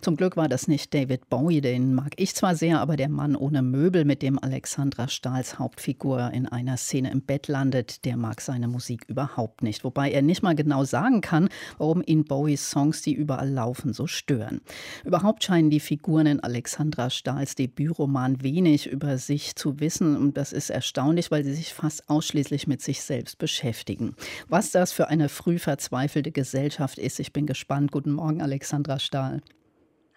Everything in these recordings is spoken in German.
zum Glück war das nicht David Bowie, den mag ich zwar sehr, aber der Mann ohne Möbel, mit dem Alexandra Stahls Hauptfigur in einer Szene im Bett landet, der mag seine Musik überhaupt nicht. Wobei er nicht mal genau sagen kann, warum ihn Bowies Songs, die überall laufen, so stören. Überhaupt scheinen die Figuren in Alexandra Stahls Debütroman wenig über sich zu wissen und das ist erstaunlich, weil sie sich fast ausschließlich mit sich selbst beschäftigen. Was das für eine früh verzweifelte Gesellschaft ist, ich bin gespannt. Guten Morgen, Alexandra Stahl.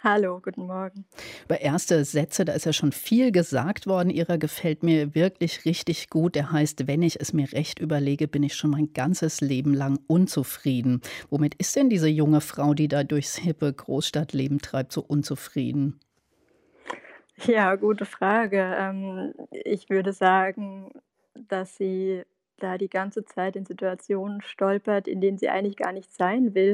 Hallo, guten Morgen. Über erste Sätze, da ist ja schon viel gesagt worden. Ihrer gefällt mir wirklich richtig gut. Der heißt, wenn ich es mir recht überlege, bin ich schon mein ganzes Leben lang unzufrieden. Womit ist denn diese junge Frau, die da durchs hippe Großstadtleben treibt, so unzufrieden? Ja, gute Frage. Ähm, ich würde sagen, dass sie da die ganze Zeit in Situationen stolpert, in denen sie eigentlich gar nicht sein will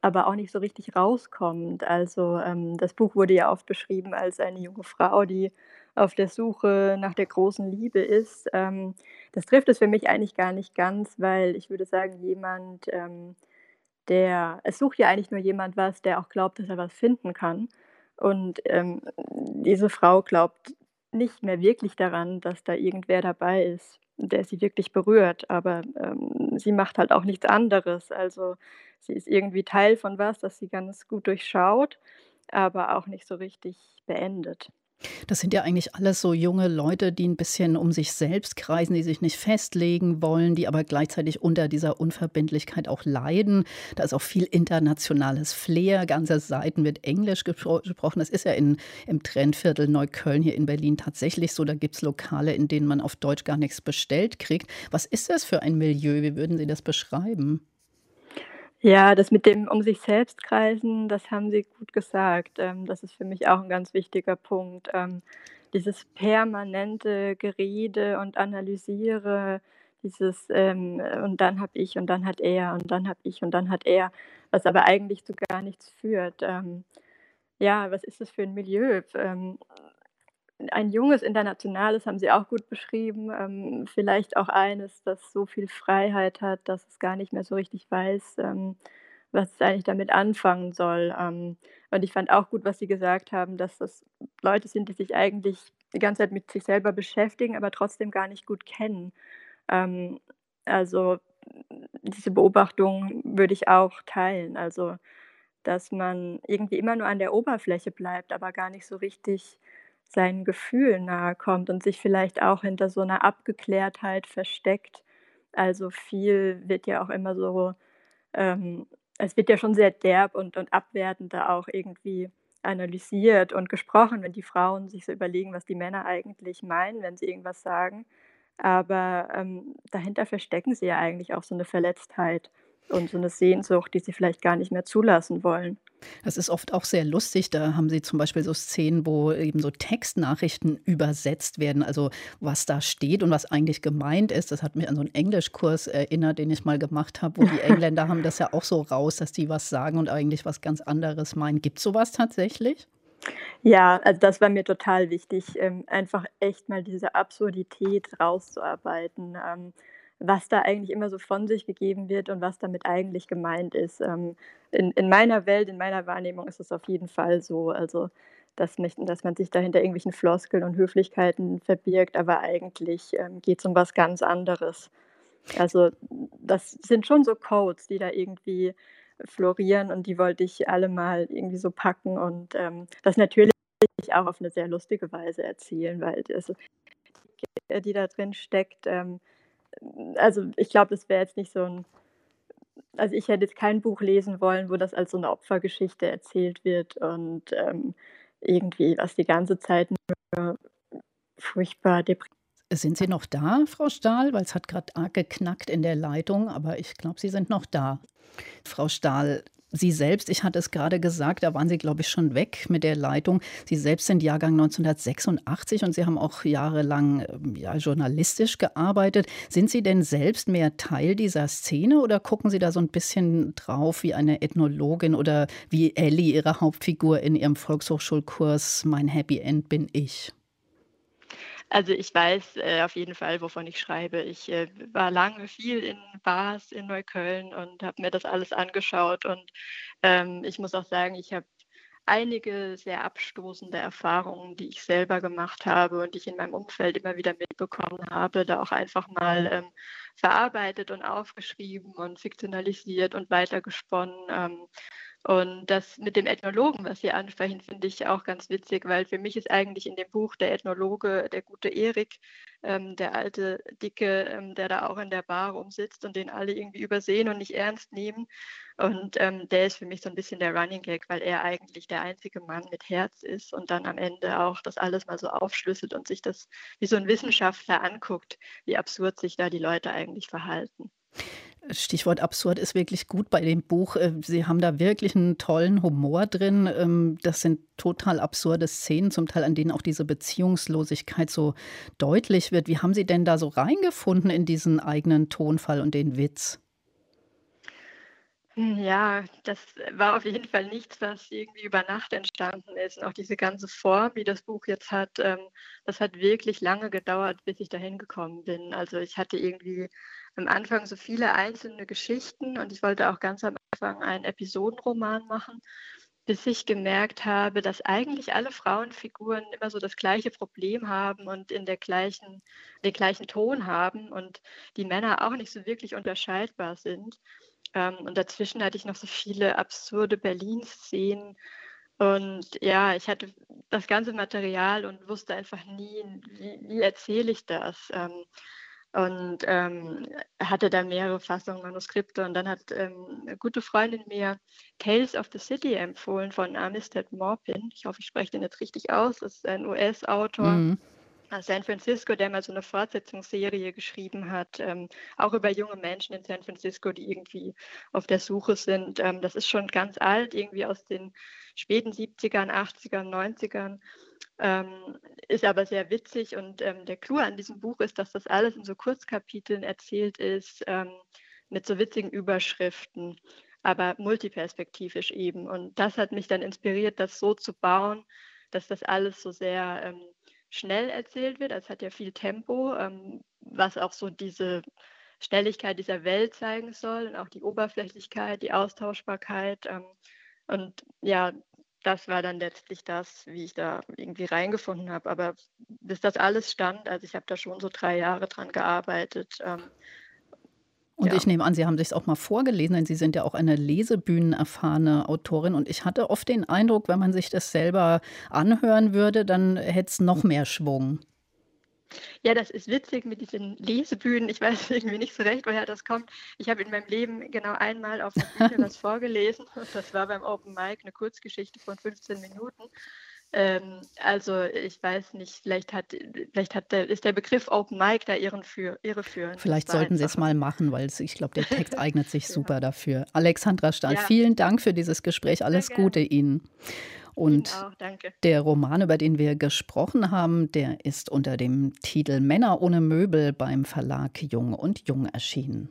aber auch nicht so richtig rauskommt. Also ähm, das Buch wurde ja oft beschrieben als eine junge Frau, die auf der Suche nach der großen Liebe ist. Ähm, das trifft es für mich eigentlich gar nicht ganz, weil ich würde sagen, jemand, ähm, der, es sucht ja eigentlich nur jemand was, der auch glaubt, dass er was finden kann. Und ähm, diese Frau glaubt nicht mehr wirklich daran, dass da irgendwer dabei ist, der sie wirklich berührt. Aber ähm, sie macht halt auch nichts anderes. Also sie ist irgendwie Teil von was, das sie ganz gut durchschaut, aber auch nicht so richtig beendet. Das sind ja eigentlich alles so junge Leute, die ein bisschen um sich selbst kreisen, die sich nicht festlegen wollen, die aber gleichzeitig unter dieser Unverbindlichkeit auch leiden. Da ist auch viel internationales Flair. Ganze Seiten wird Englisch gespro gesprochen. Das ist ja in, im Trendviertel Neukölln hier in Berlin tatsächlich so. Da gibt es Lokale, in denen man auf Deutsch gar nichts bestellt kriegt. Was ist das für ein Milieu? Wie würden Sie das beschreiben? Ja, das mit dem um sich selbst kreisen, das haben Sie gut gesagt. Ähm, das ist für mich auch ein ganz wichtiger Punkt. Ähm, dieses permanente Gerede und Analysiere, dieses ähm, und dann habe ich und dann hat er und dann habe ich und dann hat er, was aber eigentlich zu gar nichts führt. Ähm, ja, was ist das für ein Milieu? Ein junges internationales haben Sie auch gut beschrieben. Ähm, vielleicht auch eines, das so viel Freiheit hat, dass es gar nicht mehr so richtig weiß, ähm, was es eigentlich damit anfangen soll. Ähm, und ich fand auch gut, was Sie gesagt haben, dass das Leute sind, die sich eigentlich die ganze Zeit mit sich selber beschäftigen, aber trotzdem gar nicht gut kennen. Ähm, also diese Beobachtung würde ich auch teilen. Also dass man irgendwie immer nur an der Oberfläche bleibt, aber gar nicht so richtig seinen Gefühlen nahe kommt und sich vielleicht auch hinter so einer Abgeklärtheit versteckt. Also viel wird ja auch immer so, ähm, es wird ja schon sehr derb und, und abwertend da auch irgendwie analysiert und gesprochen, wenn die Frauen sich so überlegen, was die Männer eigentlich meinen, wenn sie irgendwas sagen. Aber ähm, dahinter verstecken sie ja eigentlich auch so eine Verletztheit und so eine Sehnsucht, die sie vielleicht gar nicht mehr zulassen wollen. Das ist oft auch sehr lustig. Da haben sie zum Beispiel so Szenen, wo eben so Textnachrichten übersetzt werden, also was da steht und was eigentlich gemeint ist. Das hat mich an so einen Englischkurs erinnert, den ich mal gemacht habe, wo die Engländer haben das ja auch so raus, dass die was sagen und eigentlich was ganz anderes meinen. Gibt es sowas tatsächlich? Ja, also das war mir total wichtig, ähm, einfach echt mal diese Absurdität rauszuarbeiten. Was da eigentlich immer so von sich gegeben wird und was damit eigentlich gemeint ist. Ähm, in, in meiner Welt, in meiner Wahrnehmung ist es auf jeden Fall so. Also, dass, mich, dass man sich dahinter irgendwelchen Floskeln und Höflichkeiten verbirgt, aber eigentlich ähm, geht es um was ganz anderes. Also, das sind schon so Codes, die da irgendwie florieren und die wollte ich alle mal irgendwie so packen und ähm, das natürlich auch auf eine sehr lustige Weise erzählen, weil das, die da drin steckt, ähm, also ich glaube, das wäre jetzt nicht so ein, also ich hätte jetzt kein Buch lesen wollen, wo das als so eine Opfergeschichte erzählt wird und ähm, irgendwie was die ganze Zeit nur furchtbar depressiv. Sind Sie noch da, Frau Stahl? Weil es hat gerade arg geknackt in der Leitung, aber ich glaube, Sie sind noch da. Frau Stahl, Sie selbst, ich hatte es gerade gesagt, da waren Sie, glaube ich, schon weg mit der Leitung. Sie selbst sind Jahrgang 1986 und Sie haben auch jahrelang ähm, ja, journalistisch gearbeitet. Sind Sie denn selbst mehr Teil dieser Szene oder gucken Sie da so ein bisschen drauf wie eine Ethnologin oder wie Ellie, Ihre Hauptfigur in Ihrem Volkshochschulkurs Mein Happy End bin ich? Also ich weiß äh, auf jeden Fall, wovon ich schreibe. Ich äh, war lange viel in Bars in Neukölln und habe mir das alles angeschaut. Und ähm, ich muss auch sagen, ich habe einige sehr abstoßende Erfahrungen, die ich selber gemacht habe und die ich in meinem Umfeld immer wieder mitbekommen habe, da auch einfach mal ähm, verarbeitet und aufgeschrieben und fiktionalisiert und weitergesponnen. Ähm, und das mit dem Ethnologen, was Sie ansprechen, finde ich auch ganz witzig, weil für mich ist eigentlich in dem Buch der Ethnologe der gute Erik, ähm, der alte Dicke, ähm, der da auch in der Bar rumsitzt und den alle irgendwie übersehen und nicht ernst nehmen. Und ähm, der ist für mich so ein bisschen der Running Gag, weil er eigentlich der einzige Mann mit Herz ist und dann am Ende auch das alles mal so aufschlüsselt und sich das wie so ein Wissenschaftler anguckt, wie absurd sich da die Leute eigentlich verhalten. Stichwort absurd ist wirklich gut bei dem Buch. Äh, Sie haben da wirklich einen tollen Humor drin. Ähm, das sind total absurde Szenen, zum Teil an denen auch diese Beziehungslosigkeit so deutlich wird. Wie haben Sie denn da so reingefunden in diesen eigenen Tonfall und den Witz? Ja, das war auf jeden Fall nichts, was irgendwie über Nacht entstanden ist. Und auch diese ganze Form, wie das Buch jetzt hat, ähm, das hat wirklich lange gedauert, bis ich dahin gekommen bin. Also ich hatte irgendwie am Anfang so viele einzelne Geschichten und ich wollte auch ganz am Anfang einen Episodenroman machen, bis ich gemerkt habe, dass eigentlich alle Frauenfiguren immer so das gleiche Problem haben und in der gleichen, den gleichen Ton haben und die Männer auch nicht so wirklich unterscheidbar sind. Ähm, und dazwischen hatte ich noch so viele absurde Berlin-Szenen. Und ja, ich hatte das ganze Material und wusste einfach nie, wie, wie erzähle ich das. Ähm, und ähm, hatte da mehrere Fassungen, Manuskripte. Und dann hat ähm, eine gute Freundin mir Tales of the City empfohlen von Armistead Maupin. Ich hoffe, ich spreche den jetzt richtig aus. Das ist ein US-Autor. Mhm. San Francisco, der mal so eine Fortsetzungsserie geschrieben hat, ähm, auch über junge Menschen in San Francisco, die irgendwie auf der Suche sind. Ähm, das ist schon ganz alt, irgendwie aus den späten 70ern, 80ern, 90ern, ähm, ist aber sehr witzig. Und ähm, der Clou an diesem Buch ist, dass das alles in so Kurzkapiteln erzählt ist, ähm, mit so witzigen Überschriften, aber multiperspektivisch eben. Und das hat mich dann inspiriert, das so zu bauen, dass das alles so sehr ähm, schnell erzählt wird. Es hat ja viel Tempo, ähm, was auch so diese Schnelligkeit dieser Welt zeigen soll und auch die Oberflächlichkeit, die Austauschbarkeit. Ähm, und ja, das war dann letztlich das, wie ich da irgendwie reingefunden habe. Aber bis das alles stand, also ich habe da schon so drei Jahre dran gearbeitet, ähm, und ja. ich nehme an, Sie haben sich auch mal vorgelesen, denn Sie sind ja auch eine lesebühnenerfahrene Autorin. Und ich hatte oft den Eindruck, wenn man sich das selber anhören würde, dann hätte es noch mehr Schwung. Ja, das ist witzig mit diesen Lesebühnen. Ich weiß irgendwie nicht so recht, woher das kommt. Ich habe in meinem Leben genau einmal auf der Bühne was vorgelesen. Und das war beim Open Mic eine Kurzgeschichte von 15 Minuten. Ähm, also ich weiß nicht, vielleicht hat, vielleicht hat der, ist der Begriff Open Mic da irreführend. Vielleicht sollten Sie es mal machen, weil ich glaube, der Text eignet sich super ja. dafür. Alexandra Stahl, ja. vielen Dank für dieses Gespräch. Alles Gute Ihnen. Und auch, der Roman, über den wir gesprochen haben, der ist unter dem Titel Männer ohne Möbel beim Verlag Jung und Jung erschienen.